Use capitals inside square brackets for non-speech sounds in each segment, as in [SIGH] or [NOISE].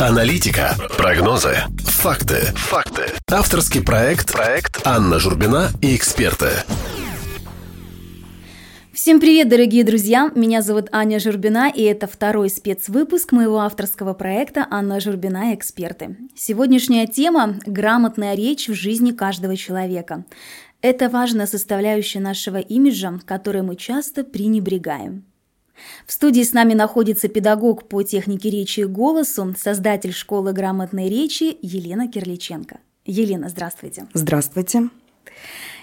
Аналитика, прогнозы, факты, факты. Авторский проект, проект Анна Журбина и эксперты. Всем привет, дорогие друзья! Меня зовут Аня Журбина, и это второй спецвыпуск моего авторского проекта «Анна Журбина и эксперты». Сегодняшняя тема – грамотная речь в жизни каждого человека. Это важная составляющая нашего имиджа, которой мы часто пренебрегаем. В студии с нами находится педагог по технике речи и голосу, создатель школы грамотной речи Елена Кирличенко. Елена, здравствуйте. Здравствуйте.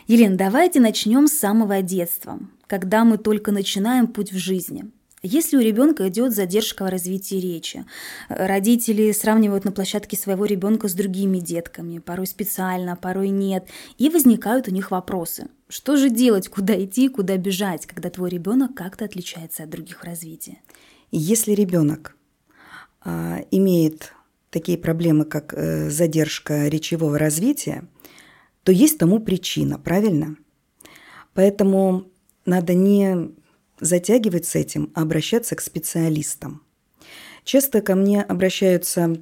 Елена, давайте начнем с самого детства, когда мы только начинаем путь в жизни. Если у ребенка идет задержка в развитии речи, родители сравнивают на площадке своего ребенка с другими детками, порой специально, порой нет, и возникают у них вопросы. Что же делать, куда идти, куда бежать, когда твой ребенок как-то отличается от других в развитии? Если ребенок а, имеет такие проблемы, как э, задержка речевого развития, то есть тому причина, правильно? Поэтому надо не затягивать с этим, а обращаться к специалистам. Часто ко мне обращаются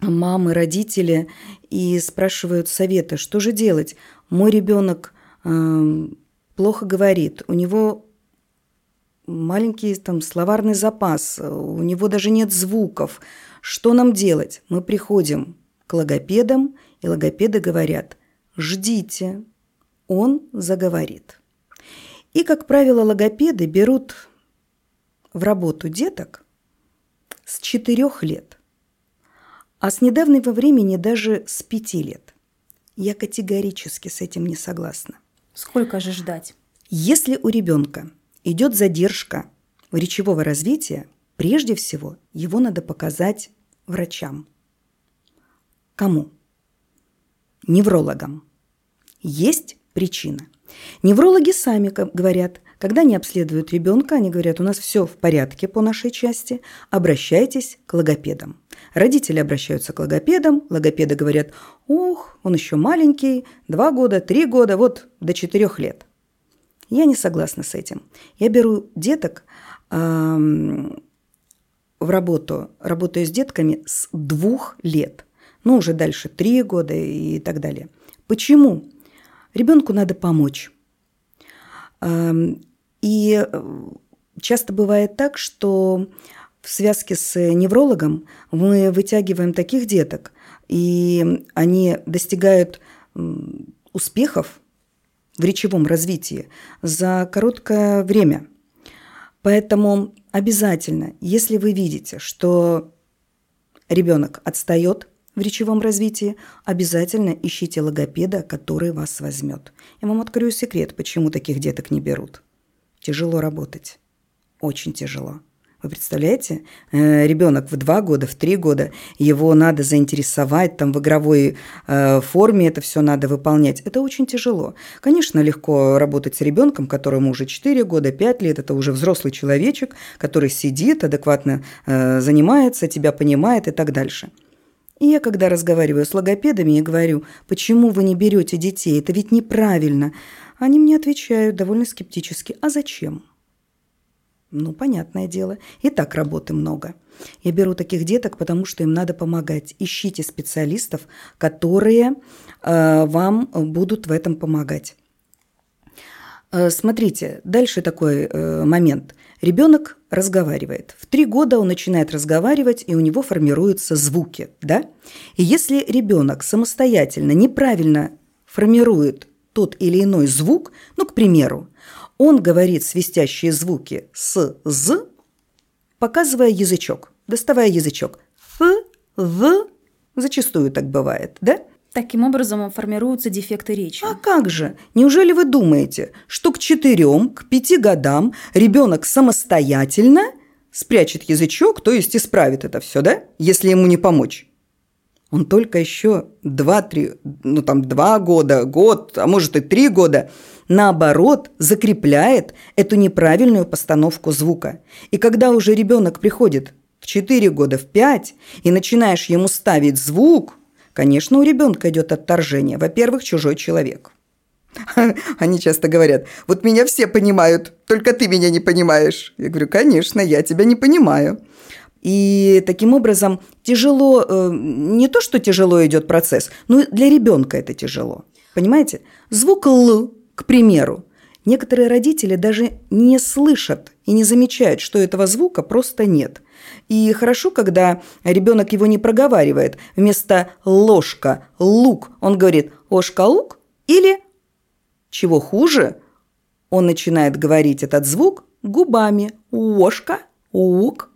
мамы, родители и спрашивают совета, что же делать. Мой ребенок э, плохо говорит, у него маленький там словарный запас, у него даже нет звуков. Что нам делать? Мы приходим к логопедам, и логопеды говорят, ждите, он заговорит. И, как правило, логопеды берут в работу деток с 4 лет, а с недавнего времени даже с 5 лет. Я категорически с этим не согласна. Сколько же ждать? Если у ребенка идет задержка речевого развития, прежде всего его надо показать врачам. Кому? неврологам. Есть причина. Неврологи сами говорят, когда они обследуют ребенка, они говорят, у нас все в порядке по нашей части, обращайтесь к логопедам. Родители обращаются к логопедам, логопеды говорят, ох, он еще маленький, два года, три года, вот до четырех лет. Я не согласна с этим. Я беру деток эм, в работу, работаю с детками с двух лет – ну уже дальше три года и так далее. Почему? Ребенку надо помочь. И э, часто бывает так, что в связке с неврологом мы вытягиваем таких деток, и они достигают успехов в речевом развитии за короткое время. Поэтому обязательно, если вы видите, что ребенок отстает, в речевом развитии, обязательно ищите логопеда, который вас возьмет. Я вам открою секрет, почему таких деток не берут. Тяжело работать. Очень тяжело. Вы представляете, э, ребенок в два года, в три года, его надо заинтересовать, там в игровой э, форме это все надо выполнять. Это очень тяжело. Конечно, легко работать с ребенком, которому уже 4 года, 5 лет, это уже взрослый человечек, который сидит, адекватно э, занимается, тебя понимает и так дальше. И я, когда разговариваю с логопедами и говорю, почему вы не берете детей, это ведь неправильно, они мне отвечают довольно скептически, а зачем? Ну, понятное дело, и так работы много. Я беру таких деток, потому что им надо помогать. Ищите специалистов, которые э, вам будут в этом помогать. Э, смотрите, дальше такой э, момент. Ребенок разговаривает. В три года он начинает разговаривать, и у него формируются звуки, да? И если ребенок самостоятельно неправильно формирует тот или иной звук, ну, к примеру, он говорит свистящие звуки с «з», показывая язычок, доставая язычок. «ф», «в», зачастую так бывает, да? Таким образом формируются дефекты речи. А как же? Неужели вы думаете, что к четырем, к пяти годам ребенок самостоятельно спрячет язычок, то есть исправит это все, да? Если ему не помочь. Он только еще два-три, ну там два года, год, а может и три года, наоборот, закрепляет эту неправильную постановку звука. И когда уже ребенок приходит в четыре года, в пять, и начинаешь ему ставить звук – Конечно, у ребенка идет отторжение. Во-первых, чужой человек. [LAUGHS] Они часто говорят, вот меня все понимают, только ты меня не понимаешь. Я говорю, конечно, я тебя не понимаю. И таким образом тяжело, э, не то, что тяжело идет процесс, но для ребенка это тяжело. Понимаете? Звук Л, к примеру, некоторые родители даже не слышат и не замечают, что этого звука просто нет. И хорошо, когда ребенок его не проговаривает. Вместо ложка, лук, он говорит ложка-лук или, чего хуже, он начинает говорить этот звук губами. Ложка, лук,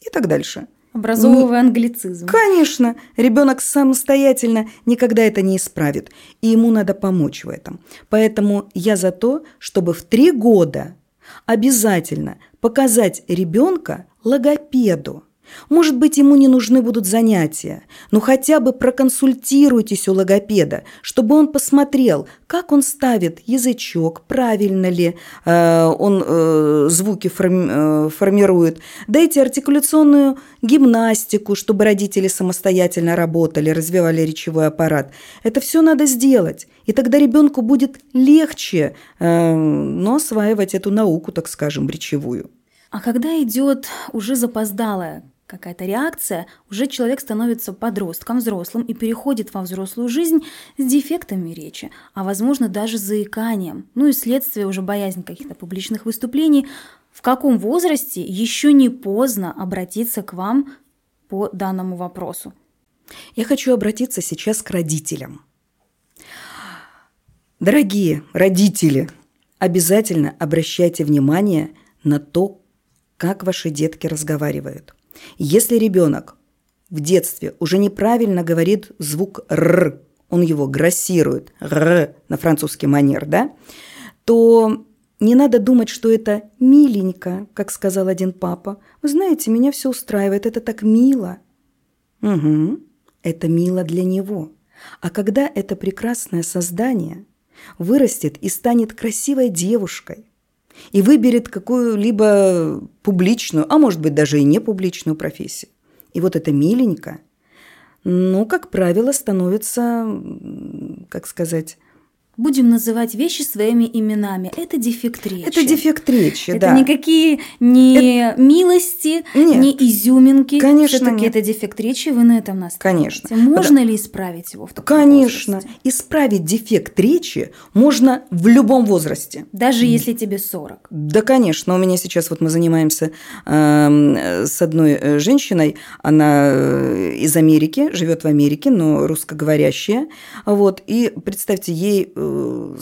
и так дальше. Образовывая англицизм. Конечно, ребенок самостоятельно никогда это не исправит, и ему надо помочь в этом. Поэтому я за то, чтобы в три года обязательно показать ребенка логопеду – может быть, ему не нужны будут занятия, но хотя бы проконсультируйтесь у логопеда, чтобы он посмотрел, как он ставит язычок, правильно ли э, он э, звуки форми, э, формирует. Дайте артикуляционную гимнастику, чтобы родители самостоятельно работали, развивали речевой аппарат. Это все надо сделать, и тогда ребенку будет легче, э, но осваивать эту науку, так скажем, речевую. А когда идет уже запоздалая какая-то реакция, уже человек становится подростком, взрослым и переходит во взрослую жизнь с дефектами речи, а возможно даже заиканием, ну и следствие уже боязнь каких-то публичных выступлений. В каком возрасте еще не поздно обратиться к вам по данному вопросу? Я хочу обратиться сейчас к родителям. Дорогие родители, обязательно обращайте внимание на то, как ваши детки разговаривают – если ребенок в детстве уже неправильно говорит звук «р», он его грассирует, «р» на французский манер, да, то не надо думать, что это миленько, как сказал один папа. Вы знаете, меня все устраивает, это так мило. Угу, это мило для него. А когда это прекрасное создание вырастет и станет красивой девушкой, и выберет какую-либо публичную, а может быть даже и не публичную профессию. И вот это миленько, ну, как правило, становится, как сказать, Будем называть вещи своими именами. Это дефект речи. Это дефект речи, это да. никакие не это... милости, Нет. не изюминки. Конечно, Все-таки это дефект речи, вы на этом настаиваете. Конечно. Можно да. ли исправить его в таком Конечно. возрасте? Исправить дефект речи можно в любом возрасте. Даже если тебе 40? Да, конечно. У меня сейчас вот мы занимаемся э, с одной э, женщиной, она э, из Америки, живет в Америке, но русскоговорящая. Вот, и представьте, ей э,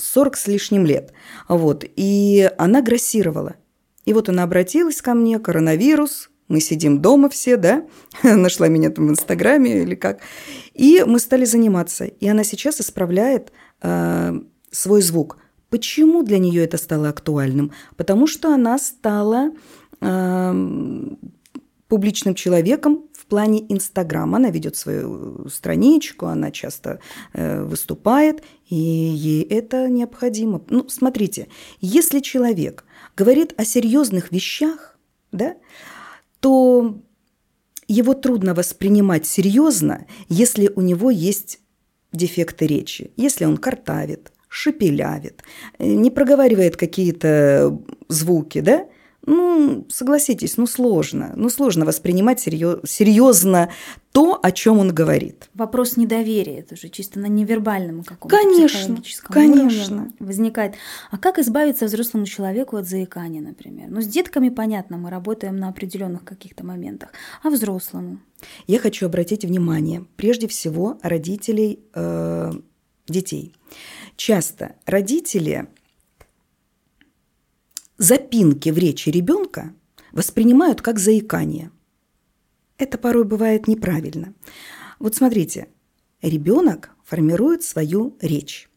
40 с лишним лет. Вот. И она грассировала. И вот она обратилась ко мне, коронавирус, мы сидим дома все, да, [LAUGHS] нашла меня там в Инстаграме или как, и мы стали заниматься. И она сейчас исправляет э, свой звук. Почему для нее это стало актуальным? Потому что она стала э, публичным человеком плане Инстаграма. Она ведет свою страничку, она часто э, выступает, и ей это необходимо. Ну, смотрите, если человек говорит о серьезных вещах, да, то его трудно воспринимать серьезно, если у него есть дефекты речи, если он картавит, шепелявит, э, не проговаривает какие-то звуки, да, ну, согласитесь, ну сложно. Ну сложно воспринимать серьезно то, о чем он говорит. Вопрос недоверия, это же чисто на невербальном каком-то конечно, психологическом конечно. уровне возникает. А как избавиться взрослому человеку от заикания, например? Ну, с детками понятно, мы работаем на определенных каких-то моментах, а взрослому? Я хочу обратить внимание, прежде всего, родителей э, детей. Часто родители запинки в речи ребенка воспринимают как заикание. Это порой бывает неправильно. Вот смотрите, ребенок формирует свою речь.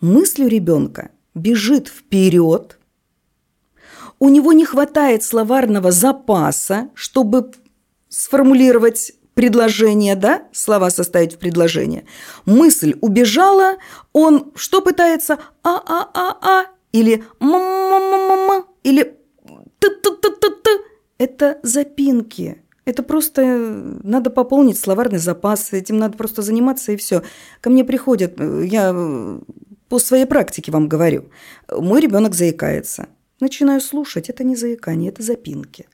Мысль у ребенка бежит вперед, у него не хватает словарного запаса, чтобы сформулировать предложение, да, слова составить в предложение. Мысль убежала, он что пытается? А-а-а-а или м-м-м-м, или т-т-т-т-т. Это запинки. Это просто надо пополнить словарный запас, этим надо просто заниматься и все. Ко мне приходят, я по своей практике вам говорю, мой ребенок заикается. Начинаю слушать, это не заикание, это запинки.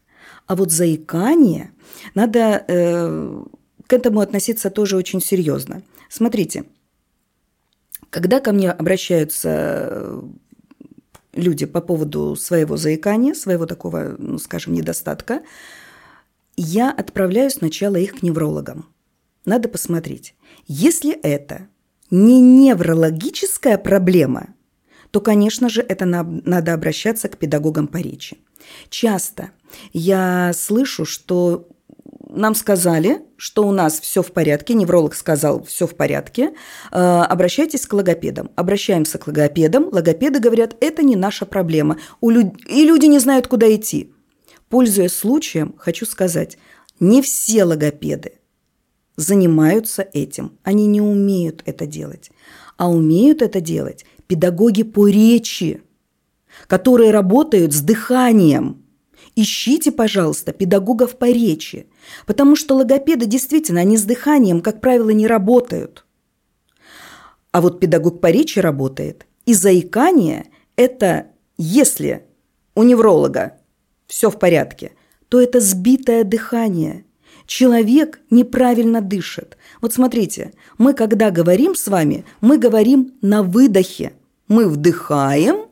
А вот заикание, надо э, к этому относиться тоже очень серьезно. Смотрите, когда ко мне обращаются люди по поводу своего заикания, своего такого, ну, скажем, недостатка, я отправляю сначала их к неврологам. Надо посмотреть. Если это не неврологическая проблема, то, конечно же, это надо обращаться к педагогам по речи. Часто я слышу, что нам сказали, что у нас все в порядке, невролог сказал, все в порядке, э, обращайтесь к логопедам. Обращаемся к логопедам, логопеды говорят, это не наша проблема, и люди не знают, куда идти. Пользуясь случаем, хочу сказать, не все логопеды занимаются этим, они не умеют это делать, а умеют это делать педагоги по речи, которые работают с дыханием – Ищите, пожалуйста, педагогов по речи, потому что логопеды действительно, они с дыханием, как правило, не работают. А вот педагог по речи работает. И заикание – это если у невролога все в порядке, то это сбитое дыхание. Человек неправильно дышит. Вот смотрите, мы когда говорим с вами, мы говорим на выдохе. Мы вдыхаем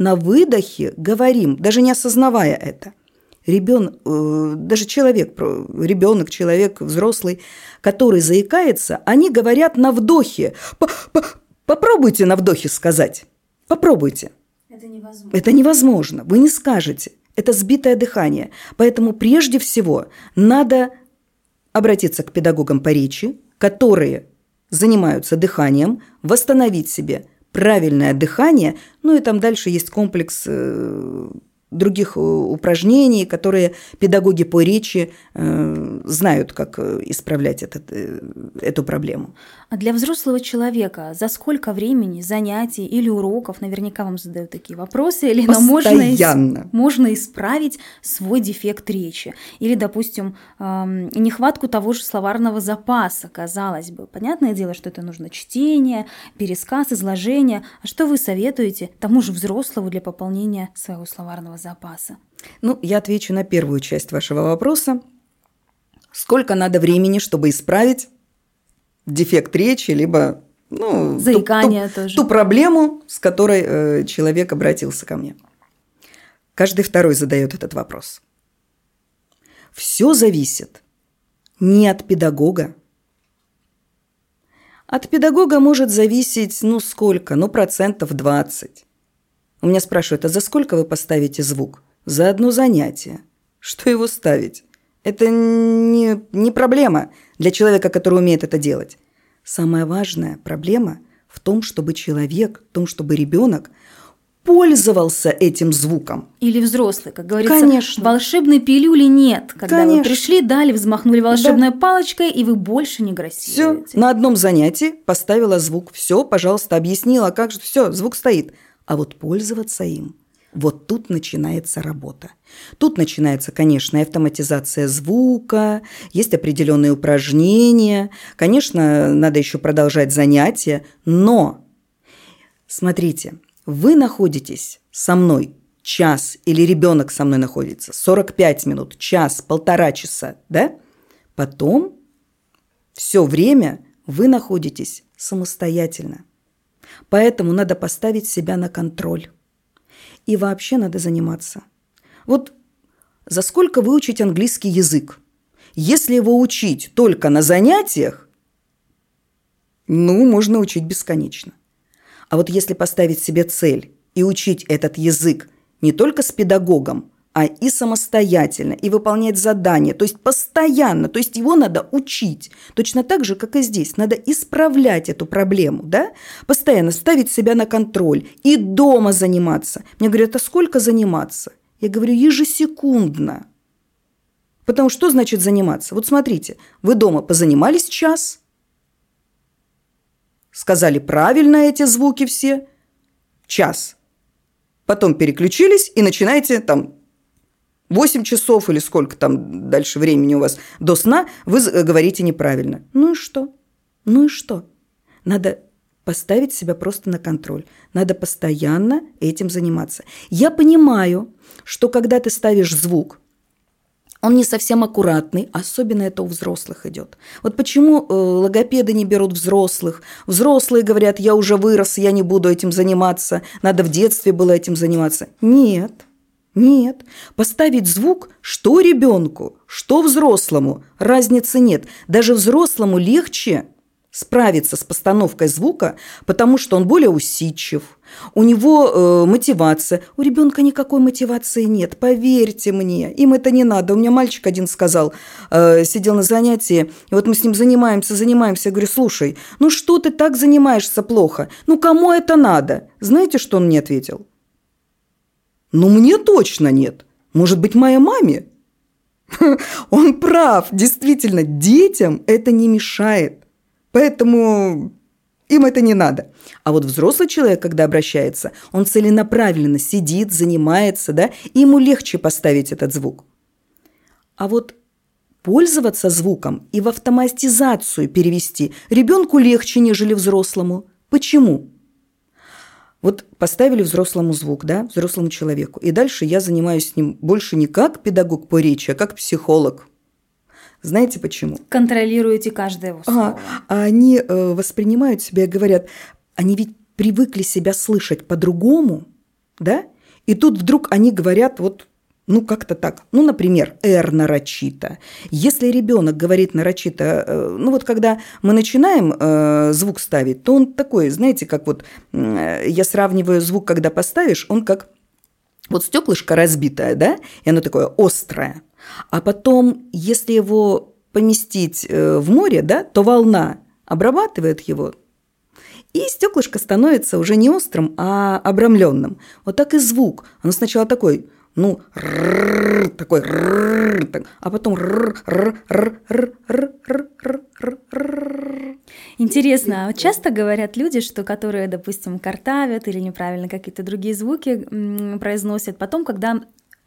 на выдохе говорим, даже не осознавая это. Ребенок, э, даже человек, ребенок, человек, взрослый, который заикается, они говорят на вдохе. Попробуйте на вдохе сказать. Попробуйте. Это невозможно. Это невозможно. Вы не скажете. Это сбитое дыхание. Поэтому прежде всего надо обратиться к педагогам по речи, которые занимаются дыханием, восстановить себе правильное дыхание, ну и там дальше есть комплекс э, других э, упражнений, которые педагоги по речи э, знают, как э, исправлять этот, э, эту проблему. А для взрослого человека за сколько времени занятий или уроков, наверняка вам задают такие вопросы, или можно, можно исправить свой дефект речи? Или, допустим, э, нехватку того же словарного запаса, казалось бы. Понятное дело, что это нужно чтение, пересказ, изложение. А что вы советуете тому же взрослому для пополнения своего словарного запаса? Ну, я отвечу на первую часть вашего вопроса. Сколько надо времени, чтобы исправить дефект речи, либо ну, Заикание ту, ту, тоже. ту проблему, с которой э, человек обратился ко мне. Каждый второй задает этот вопрос. Все зависит не от педагога. От педагога может зависеть, ну сколько, ну процентов 20. У меня спрашивают, а за сколько вы поставите звук? За одно занятие. Что его ставить? Это не, не проблема для человека, который умеет это делать. Самая важная проблема в том, чтобы человек, в том, чтобы ребенок пользовался этим звуком. Или взрослый, как говорится. Конечно. Волшебной пилюли нет. Когда Конечно. вы пришли, дали, взмахнули волшебной да. палочкой, и вы больше не грассируете. Все, на одном занятии поставила звук. Все, пожалуйста, объяснила, как же. Все, звук стоит а вот пользоваться им вот тут начинается работа. Тут начинается, конечно, автоматизация звука, есть определенные упражнения. Конечно, надо еще продолжать занятия, но смотрите, вы находитесь со мной час или ребенок со мной находится 45 минут, час, полтора часа, да? Потом все время вы находитесь самостоятельно. Поэтому надо поставить себя на контроль. И вообще надо заниматься. Вот за сколько выучить английский язык? Если его учить только на занятиях, ну, можно учить бесконечно. А вот если поставить себе цель и учить этот язык не только с педагогом, а и самостоятельно, и выполнять задания, то есть постоянно, то есть его надо учить. Точно так же, как и здесь, надо исправлять эту проблему, да? Постоянно ставить себя на контроль и дома заниматься. Мне говорят, а сколько заниматься? Я говорю, ежесекундно. Потому что значит заниматься? Вот смотрите, вы дома позанимались час, сказали правильно эти звуки все, час. Потом переключились и начинаете там 8 часов или сколько там дальше времени у вас до сна, вы э, говорите неправильно. Ну и что? Ну и что? Надо поставить себя просто на контроль. Надо постоянно этим заниматься. Я понимаю, что когда ты ставишь звук он не совсем аккуратный, особенно это у взрослых идет. Вот почему э, логопеды не берут взрослых? Взрослые говорят, я уже вырос, я не буду этим заниматься, надо в детстве было этим заниматься. Нет, нет. Поставить звук, что ребенку, что взрослому, разницы нет. Даже взрослому легче справиться с постановкой звука, потому что он более усидчив, у него э, мотивация. У ребенка никакой мотивации нет, поверьте мне, им это не надо. У меня мальчик один сказал, э, сидел на занятии, и вот мы с ним занимаемся, занимаемся. Я говорю, слушай, ну что ты так занимаешься плохо? Ну кому это надо? Знаете, что он мне ответил? Ну мне точно нет. Может быть, моей маме? [LAUGHS] Он прав, действительно, детям это не мешает. Поэтому им это не надо. А вот взрослый человек, когда обращается, он целенаправленно сидит, занимается, да, и ему легче поставить этот звук. А вот пользоваться звуком и в автоматизацию перевести ребенку легче, нежели взрослому. Почему? Вот поставили взрослому звук, да, взрослому человеку, и дальше я занимаюсь с ним больше не как педагог по речи, а как психолог. Знаете почему? Контролируете каждое его слово. А, они э, воспринимают себя и говорят, они ведь привыкли себя слышать по-другому, да? И тут вдруг они говорят вот ну, как-то так. Ну, например, «р» нарочито. Если ребенок говорит нарочито, э, ну, вот когда мы начинаем э, звук ставить, то он такой, знаете, как вот э, я сравниваю звук, когда поставишь, он как вот стеклышко разбитое, да, и оно такое острое. А потом, если его поместить в море, да, то волна обрабатывает его, и стеклышко становится уже не острым, а обрамленным. Вот так и звук. Оно сначала такой, ну, такой, а потом Интересно, часто говорят люди, что которые, допустим, картавят или неправильно какие-то другие звуки произносят, потом, когда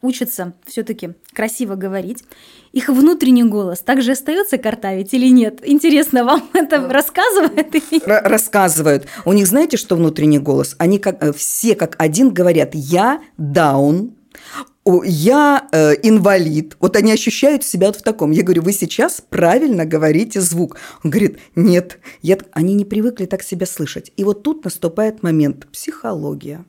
учатся все-таки красиво говорить, их внутренний голос также остается картавить или нет? Интересно, вам это рассказывают? Рассказывают. У них знаете, что внутренний голос? Они как, все как один говорят «я даун», я э, инвалид. Вот они ощущают себя вот в таком. Я говорю, вы сейчас правильно говорите звук. Он говорит, нет, я... они не привыкли так себя слышать. И вот тут наступает момент психология.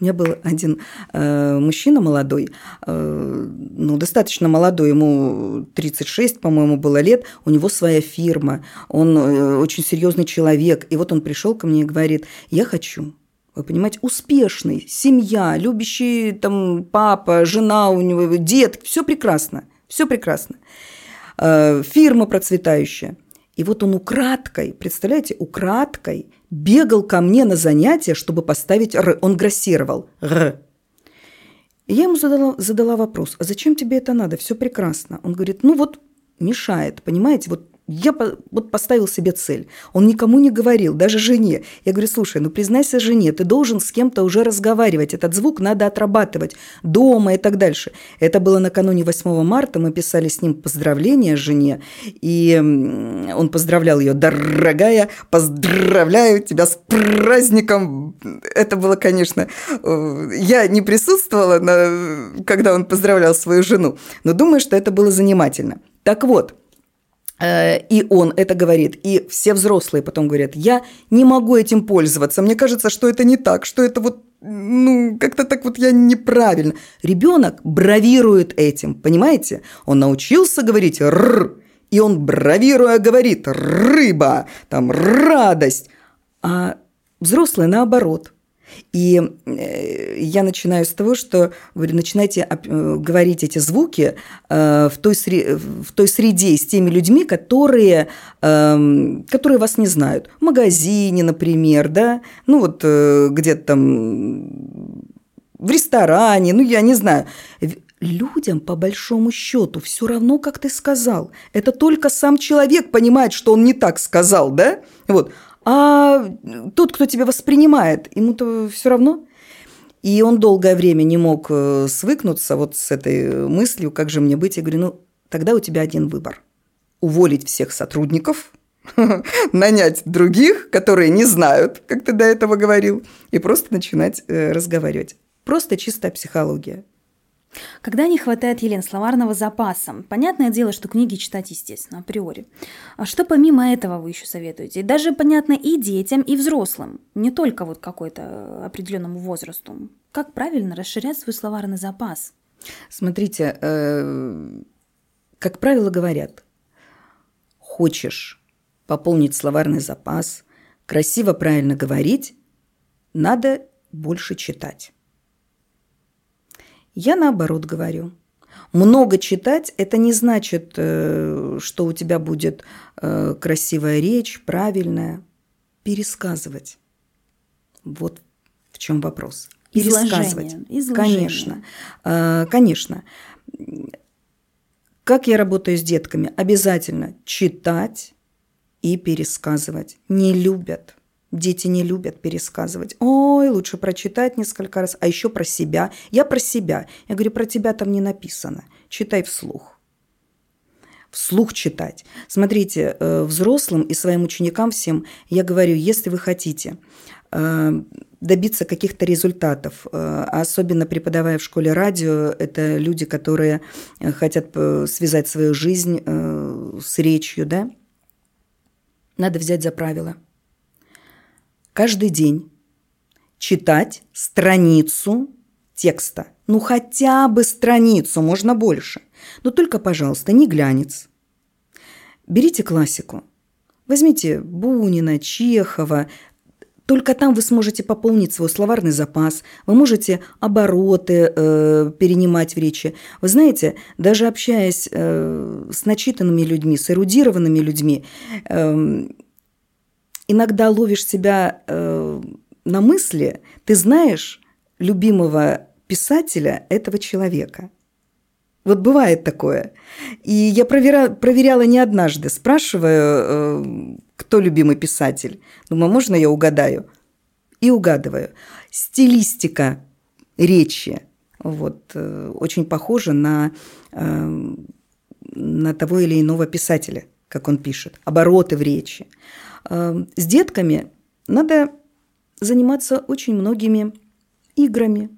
У меня был один э, мужчина молодой, э, ну, достаточно молодой, ему 36, по-моему, было лет, у него своя фирма, он э, очень серьезный человек. И вот он пришел ко мне и говорит, я хочу вы понимаете, успешный, семья, любящий там папа, жена у него, дед, все прекрасно, все прекрасно. Э, фирма процветающая. И вот он украдкой, представляете, украдкой бегал ко мне на занятия, чтобы поставить «р». Он грассировал «р». И я ему задала, задала вопрос, а зачем тебе это надо? Все прекрасно. Он говорит, ну вот мешает, понимаете, вот я вот поставил себе цель. Он никому не говорил, даже жене. Я говорю, слушай, ну признайся жене, ты должен с кем-то уже разговаривать. Этот звук надо отрабатывать дома и так дальше. Это было накануне 8 марта. Мы писали с ним поздравления жене. И он поздравлял ее. Дорогая, поздравляю тебя с праздником. Это было, конечно... Э, я не присутствовала, когда он поздравлял свою жену. Но думаю, что это было занимательно. Так вот, и он это говорит, и все взрослые потом говорят, я не могу этим пользоваться, мне кажется, что это не так, что это вот, ну, как-то так вот я неправильно. Ребенок бравирует этим, понимаете? Он научился говорить «р», и он, бравируя, говорит «рыба», там «радость», а взрослые наоборот – и э, я начинаю с того, что говорю, начинайте э, говорить эти звуки э, в той, в той среде с теми людьми, которые, эм, которые вас не знают. В магазине, например, да, ну вот где-то там в ресторане, ну я не знаю. Людям, по большому счету, все равно, как ты сказал. Это только сам человек понимает, что он не так сказал, да? Вот. А тот, кто тебя воспринимает, ему-то все равно. И он долгое время не мог э, свыкнуться вот с этой мыслью, как же мне быть. Я говорю, ну, тогда у тебя один выбор. Уволить всех сотрудников, [LAUGHS] нанять других, которые не знают, как ты до этого говорил, и просто начинать э, разговаривать. Просто чистая психология. Когда не хватает, Елен, словарного запаса? Понятное дело, что книги читать, естественно, априори. А что помимо этого вы еще советуете? Даже, понятно, и детям, и взрослым. Не только вот какой-то определенному возрасту. Как правильно расширять свой словарный запас? Смотрите, э, как правило говорят, хочешь пополнить словарный запас, красиво, правильно говорить, надо больше читать. Я наоборот говорю. Много читать – это не значит, э, что у тебя будет э, красивая речь, правильная. Пересказывать. Вот в чем вопрос. Пересказывать. Изложение. Изложение. Конечно. Э, конечно. Как я работаю с детками? Обязательно читать и пересказывать. Не любят Дети не любят пересказывать. Ой, лучше прочитать несколько раз. А еще про себя. Я про себя. Я говорю, про тебя там не написано. Читай вслух. Вслух читать. Смотрите, э, взрослым и своим ученикам всем я говорю, если вы хотите э, добиться каких-то результатов, э, особенно преподавая в школе радио, это люди, которые хотят связать свою жизнь с речью, да, надо взять за правило – каждый день читать страницу текста. Ну, хотя бы страницу, можно больше. Но только, пожалуйста, не глянец. Берите классику. Возьмите Бунина, Чехова. Только там вы сможете пополнить свой словарный запас. Вы можете обороты э, перенимать в речи. Вы знаете, даже общаясь э, с начитанными людьми, с эрудированными людьми, э, иногда ловишь себя э, на мысли, ты знаешь любимого писателя этого человека. Вот бывает такое. И я проверя, проверяла не однажды, спрашиваю, э, кто любимый писатель. Думаю, можно я угадаю? И угадываю. Стилистика речи вот, э, очень похожа на, э, на того или иного писателя, как он пишет. Обороты в речи. Эм, с детками надо заниматься очень многими играми.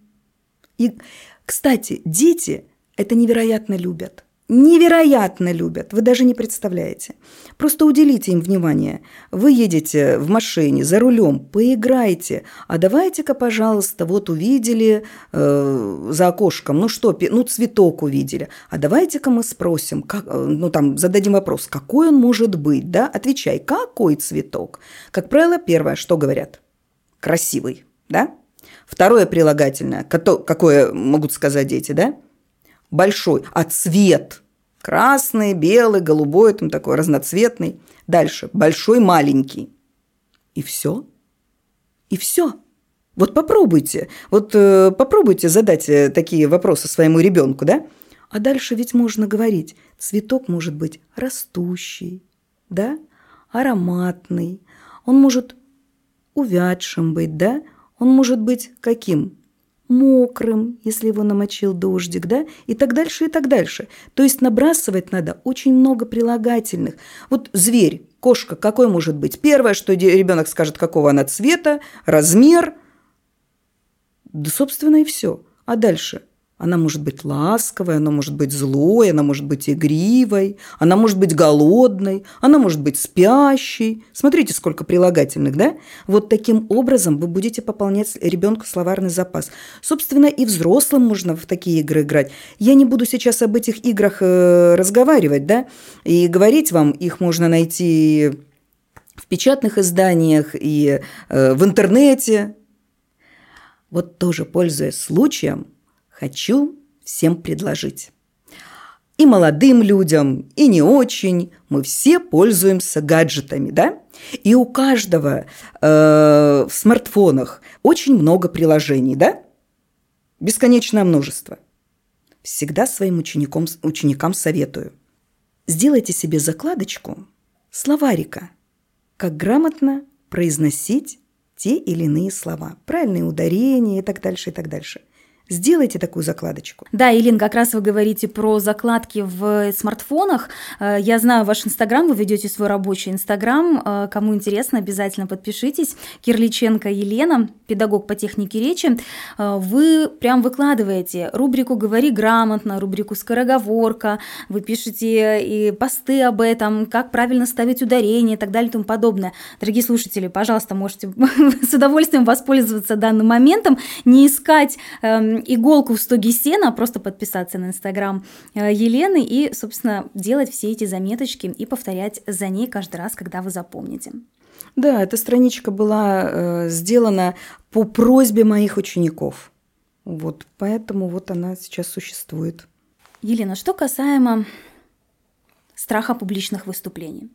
И, кстати, дети это невероятно любят. Невероятно любят, вы даже не представляете. Просто уделите им внимание. Вы едете в машине, за рулем, поиграйте. А давайте-ка, пожалуйста, вот увидели э, за окошком, ну что, ну цветок увидели. А давайте-ка мы спросим, как, э, ну там зададим вопрос, какой он может быть, да? Отвечай, какой цветок? Как правило, первое, что говорят? Красивый, да? Второе прилагательное, какое могут сказать дети, да? Большой, а цвет красный, белый, голубой, там такой разноцветный. Дальше большой, маленький. И все. И все. Вот попробуйте, вот э, попробуйте задать э, такие вопросы своему ребенку, да? А дальше ведь можно говорить, цветок может быть растущий, да, ароматный, он может увядшим быть, да, он может быть каким? Мокрым, если его намочил дождик, да, и так дальше, и так дальше. То есть набрасывать надо очень много прилагательных. Вот зверь, кошка, какой может быть? Первое, что ребенок скажет, какого она цвета, размер, да, собственно, и все. А дальше – она может быть ласковой, она может быть злой, она может быть игривой, она может быть голодной, она может быть спящей. Смотрите, сколько прилагательных, да? Вот таким образом вы будете пополнять ребенку словарный запас. Собственно, и взрослым можно в такие игры играть. Я не буду сейчас об этих играх э, разговаривать, да, и говорить вам, их можно найти в печатных изданиях и э, в интернете. Вот тоже, пользуясь случаем, хочу всем предложить. И молодым людям, и не очень, мы все пользуемся гаджетами, да? И у каждого э, в смартфонах очень много приложений, да? Бесконечное множество. Всегда своим ученикам, ученикам советую. Сделайте себе закладочку словарика, как грамотно произносить те или иные слова, правильные ударения и так дальше, и так дальше. Сделайте такую закладочку. Да, Елин, как раз вы говорите про закладки в смартфонах. Э, я знаю ваш Инстаграм, вы ведете свой рабочий Инстаграм. Э, кому интересно, обязательно подпишитесь. Кирличенко Елена, педагог по технике речи. Э, вы прям выкладываете рубрику «Говори грамотно», рубрику «Скороговорка». Вы пишете и посты об этом, как правильно ставить ударение и так далее и тому подобное. Дорогие слушатели, пожалуйста, можете [LAUGHS] с удовольствием воспользоваться данным моментом, не искать эм, иголку в стоге сена, просто подписаться на инстаграм э, Елены и, собственно, делать все эти заметочки и повторять за ней каждый раз, когда вы запомните. Да, эта страничка была э, сделана по просьбе моих учеников. Вот, поэтому вот она сейчас существует. Елена, что касаемо страха публичных выступлений.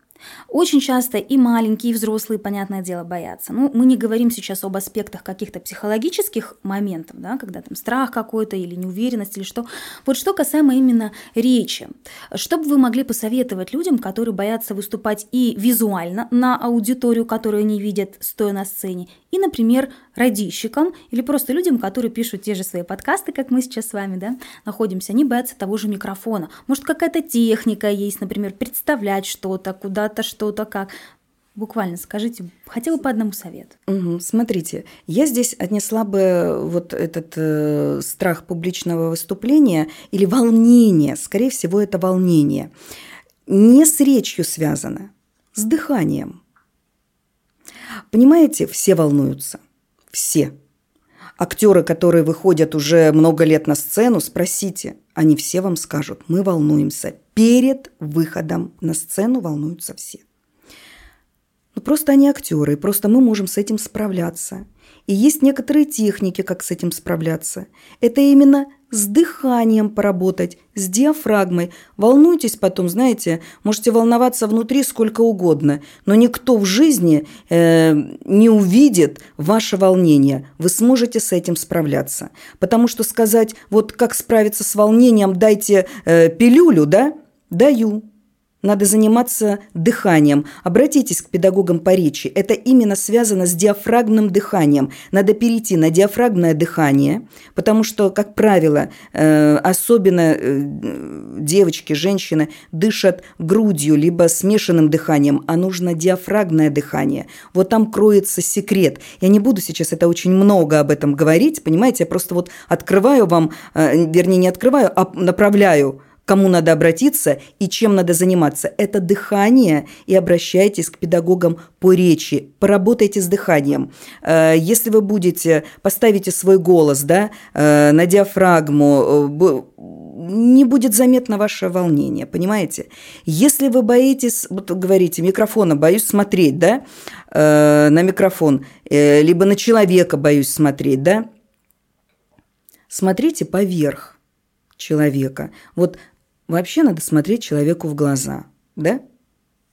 Очень часто и маленькие, и взрослые, понятное дело, боятся. Ну, мы не говорим сейчас об аспектах каких-то психологических моментов, да, когда там страх какой-то или неуверенность или что. Вот что касаемо именно речи. Что бы вы могли посоветовать людям, которые боятся выступать и визуально на аудиторию, которую они видят, стоя на сцене, и, например, радищикам или просто людям, которые пишут те же свои подкасты, как мы сейчас с вами, да, находимся, они боятся того же микрофона. Может, какая-то техника есть, например, представлять что-то, куда-то, что-то, как. Буквально скажите хотя бы по одному совету. Смотрите, я здесь отнесла бы вот этот э, страх публичного выступления или волнение, скорее всего, это волнение, не с речью связано, с дыханием. Понимаете, все волнуются. Все. Актеры, которые выходят уже много лет на сцену, спросите, они все вам скажут, мы волнуемся. Перед выходом на сцену волнуются все. Ну, просто они актеры, просто мы можем с этим справляться. И есть некоторые техники, как с этим справляться. Это именно с дыханием поработать, с диафрагмой. Волнуйтесь потом, знаете, можете волноваться внутри сколько угодно, но никто в жизни э, не увидит ваше волнение. Вы сможете с этим справляться. Потому что сказать, вот как справиться с волнением, дайте э, пилюлю, да? Даю. Надо заниматься дыханием. Обратитесь к педагогам по речи. Это именно связано с диафрагмным дыханием. Надо перейти на диафрагмное дыхание, потому что, как правило, э, особенно э, девочки, женщины дышат грудью, либо смешанным дыханием, а нужно диафрагмное дыхание. Вот там кроется секрет. Я не буду сейчас это очень много об этом говорить, понимаете, я просто вот открываю вам, э, вернее, не открываю, а направляю кому надо обратиться и чем надо заниматься. Это дыхание, и обращайтесь к педагогам по речи. Поработайте с дыханием. Э, если вы будете, поставите свой голос да, э, на диафрагму, э, не будет заметно ваше волнение, понимаете? Если вы боитесь, вот говорите, микрофона боюсь смотреть, да, на микрофон, либо на человека боюсь смотреть, да, смотрите поверх человека. Вот Вообще надо смотреть человеку в глаза, да?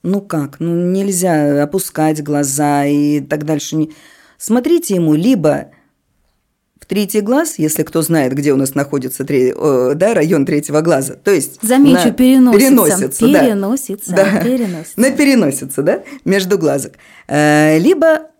Ну как? Ну нельзя опускать глаза и так дальше. Смотрите ему либо в третий глаз, если кто знает, где у нас находится три, э, да, район третьего глаза. То есть Замечу, на переносится. Переносится, да. Переносится, да. переносится. На переносится, да, между глазок. Э, либо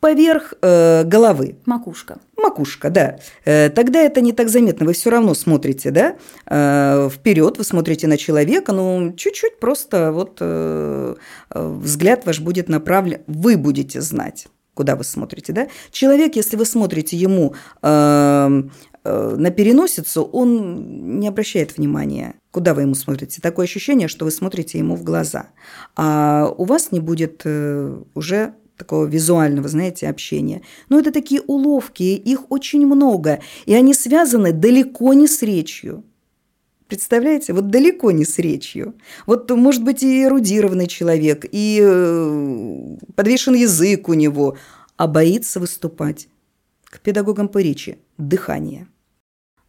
поверх э, головы. Макушка. Макушка, да. Э, тогда это не так заметно. Вы все равно смотрите, да, э, вперед, вы смотрите на человека, ну, чуть-чуть просто вот э, взгляд ваш будет направлен, вы будете знать куда вы смотрите, да? Человек, если вы смотрите ему э, э, на переносицу, он не обращает внимания, куда вы ему смотрите. Такое ощущение, что вы смотрите ему в глаза, а у вас не будет э, уже такого визуального, знаете, общения. Но это такие уловки, их очень много, и они связаны далеко не с речью. Представляете, вот далеко не с речью. Вот может быть и эрудированный человек, и э, подвешен язык у него, а боится выступать. К педагогам по речи – дыхание –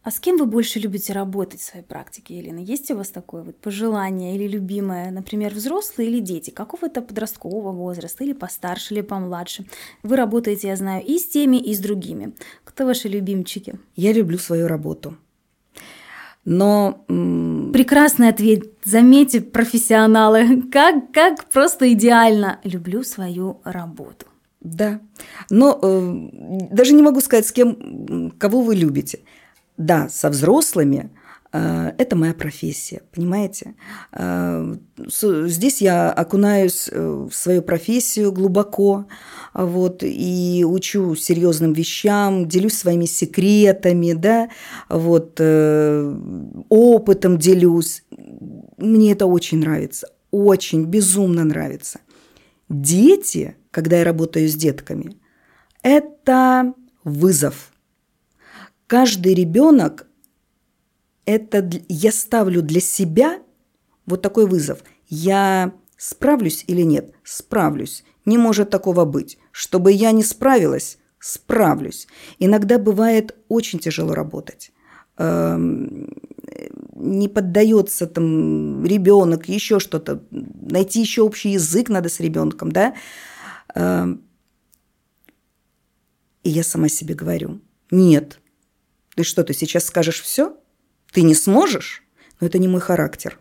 а с кем вы больше любите работать в своей практике, Елена? Есть у вас такое вот пожелание или любимое, например, взрослые или дети, какого-то подросткового возраста, или постарше, или помладше? Вы работаете, я знаю, и с теми, и с другими. Кто ваши любимчики? Я люблю свою работу. Но... Прекрасный ответ. Заметьте, профессионалы. Как, как просто идеально. Люблю свою работу. Да. Но э, даже не могу сказать, с кем, кого вы любите. Да, со взрослыми э, это моя профессия, понимаете? Э, здесь я окунаюсь в свою профессию глубоко, вот, и учу серьезным вещам, делюсь своими секретами, да, вот, опытом делюсь. Мне это очень нравится, очень, безумно нравится. Дети, когда я работаю с детками, это вызов. Каждый ребенок это я ставлю для себя вот такой вызов. Я справлюсь или нет? Справлюсь. Не может такого быть. Чтобы я не справилась, справлюсь. Иногда бывает очень тяжело работать. Эм, не поддается там ребенок, еще что-то, найти еще общий язык надо с ребенком, да. Эм, и я сама себе говорю, нет, ты что, ты сейчас скажешь все? Ты не сможешь? Но это не мой характер.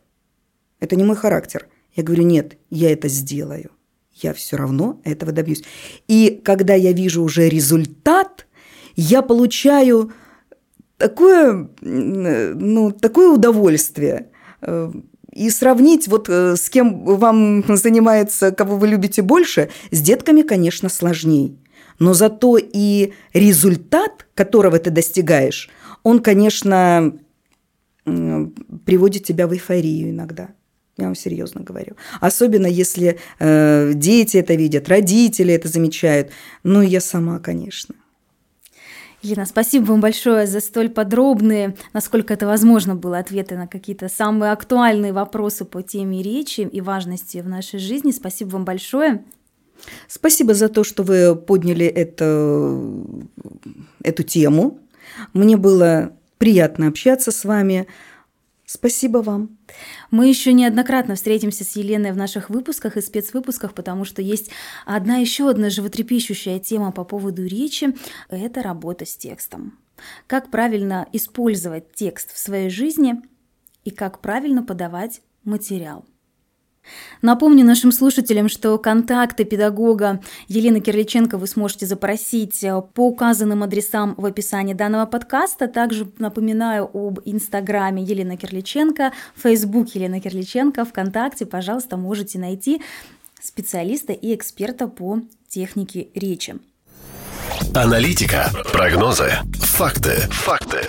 Это не мой характер. Я говорю, нет, я это сделаю. Я все равно этого добьюсь. И когда я вижу уже результат, я получаю такое, ну, такое удовольствие. И сравнить вот э, с кем вам занимается, кого вы любите больше, с детками, конечно, сложнее. Но зато и результат, которого ты достигаешь, он, конечно, приводит тебя в эйфорию иногда. Я вам серьезно говорю. Особенно если э, дети это видят, родители это замечают. Ну, я сама, конечно. Елена, спасибо вам большое за столь подробные, насколько это возможно было, ответы на какие-то самые актуальные вопросы по теме речи и важности в нашей жизни. Спасибо вам большое. Спасибо за то, что вы подняли это, эту тему. Мне было приятно общаться с вами. Спасибо вам. Мы еще неоднократно встретимся с Еленой в наших выпусках и спецвыпусках, потому что есть одна еще одна животрепещущая тема по поводу речи – это работа с текстом. Как правильно использовать текст в своей жизни и как правильно подавать материал. Напомню нашим слушателям, что контакты педагога Елены Кирличенко вы сможете запросить э, по указанным адресам в описании данного подкаста. Также напоминаю об инстаграме Елена Кирличенко, фейсбук Елена Кирличенко, ВКонтакте, пожалуйста, можете найти специалиста и эксперта по технике речи. Аналитика, прогнозы, факты, факты.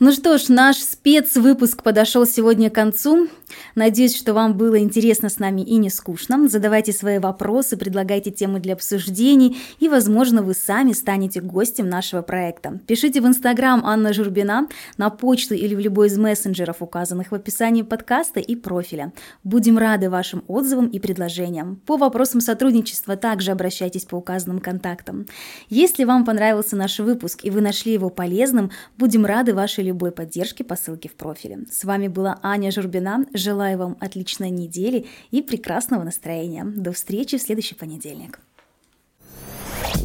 Ну что ж, наш спецвыпуск подошел сегодня к концу. Надеюсь, что вам было интересно с нами и не скучно. Задавайте свои вопросы, предлагайте темы для обсуждений, и, возможно, вы сами станете гостем нашего проекта. Пишите в Инстаграм Анна Журбина, на почту или в любой из мессенджеров, указанных в описании подкаста и профиля. Будем рады вашим отзывам и предложениям. По вопросам сотрудничества также обращайтесь по указанным контактам. Если вам понравился наш выпуск и вы нашли его полезным, будем рады вашей любой поддержки по ссылке в профиле. С вами была Аня Журбина. Желаю вам отличной недели и прекрасного настроения. До встречи в следующий понедельник.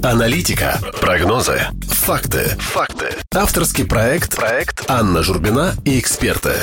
Аналитика, прогнозы, факты, факты. Авторский проект, проект Анна Журбина и эксперты.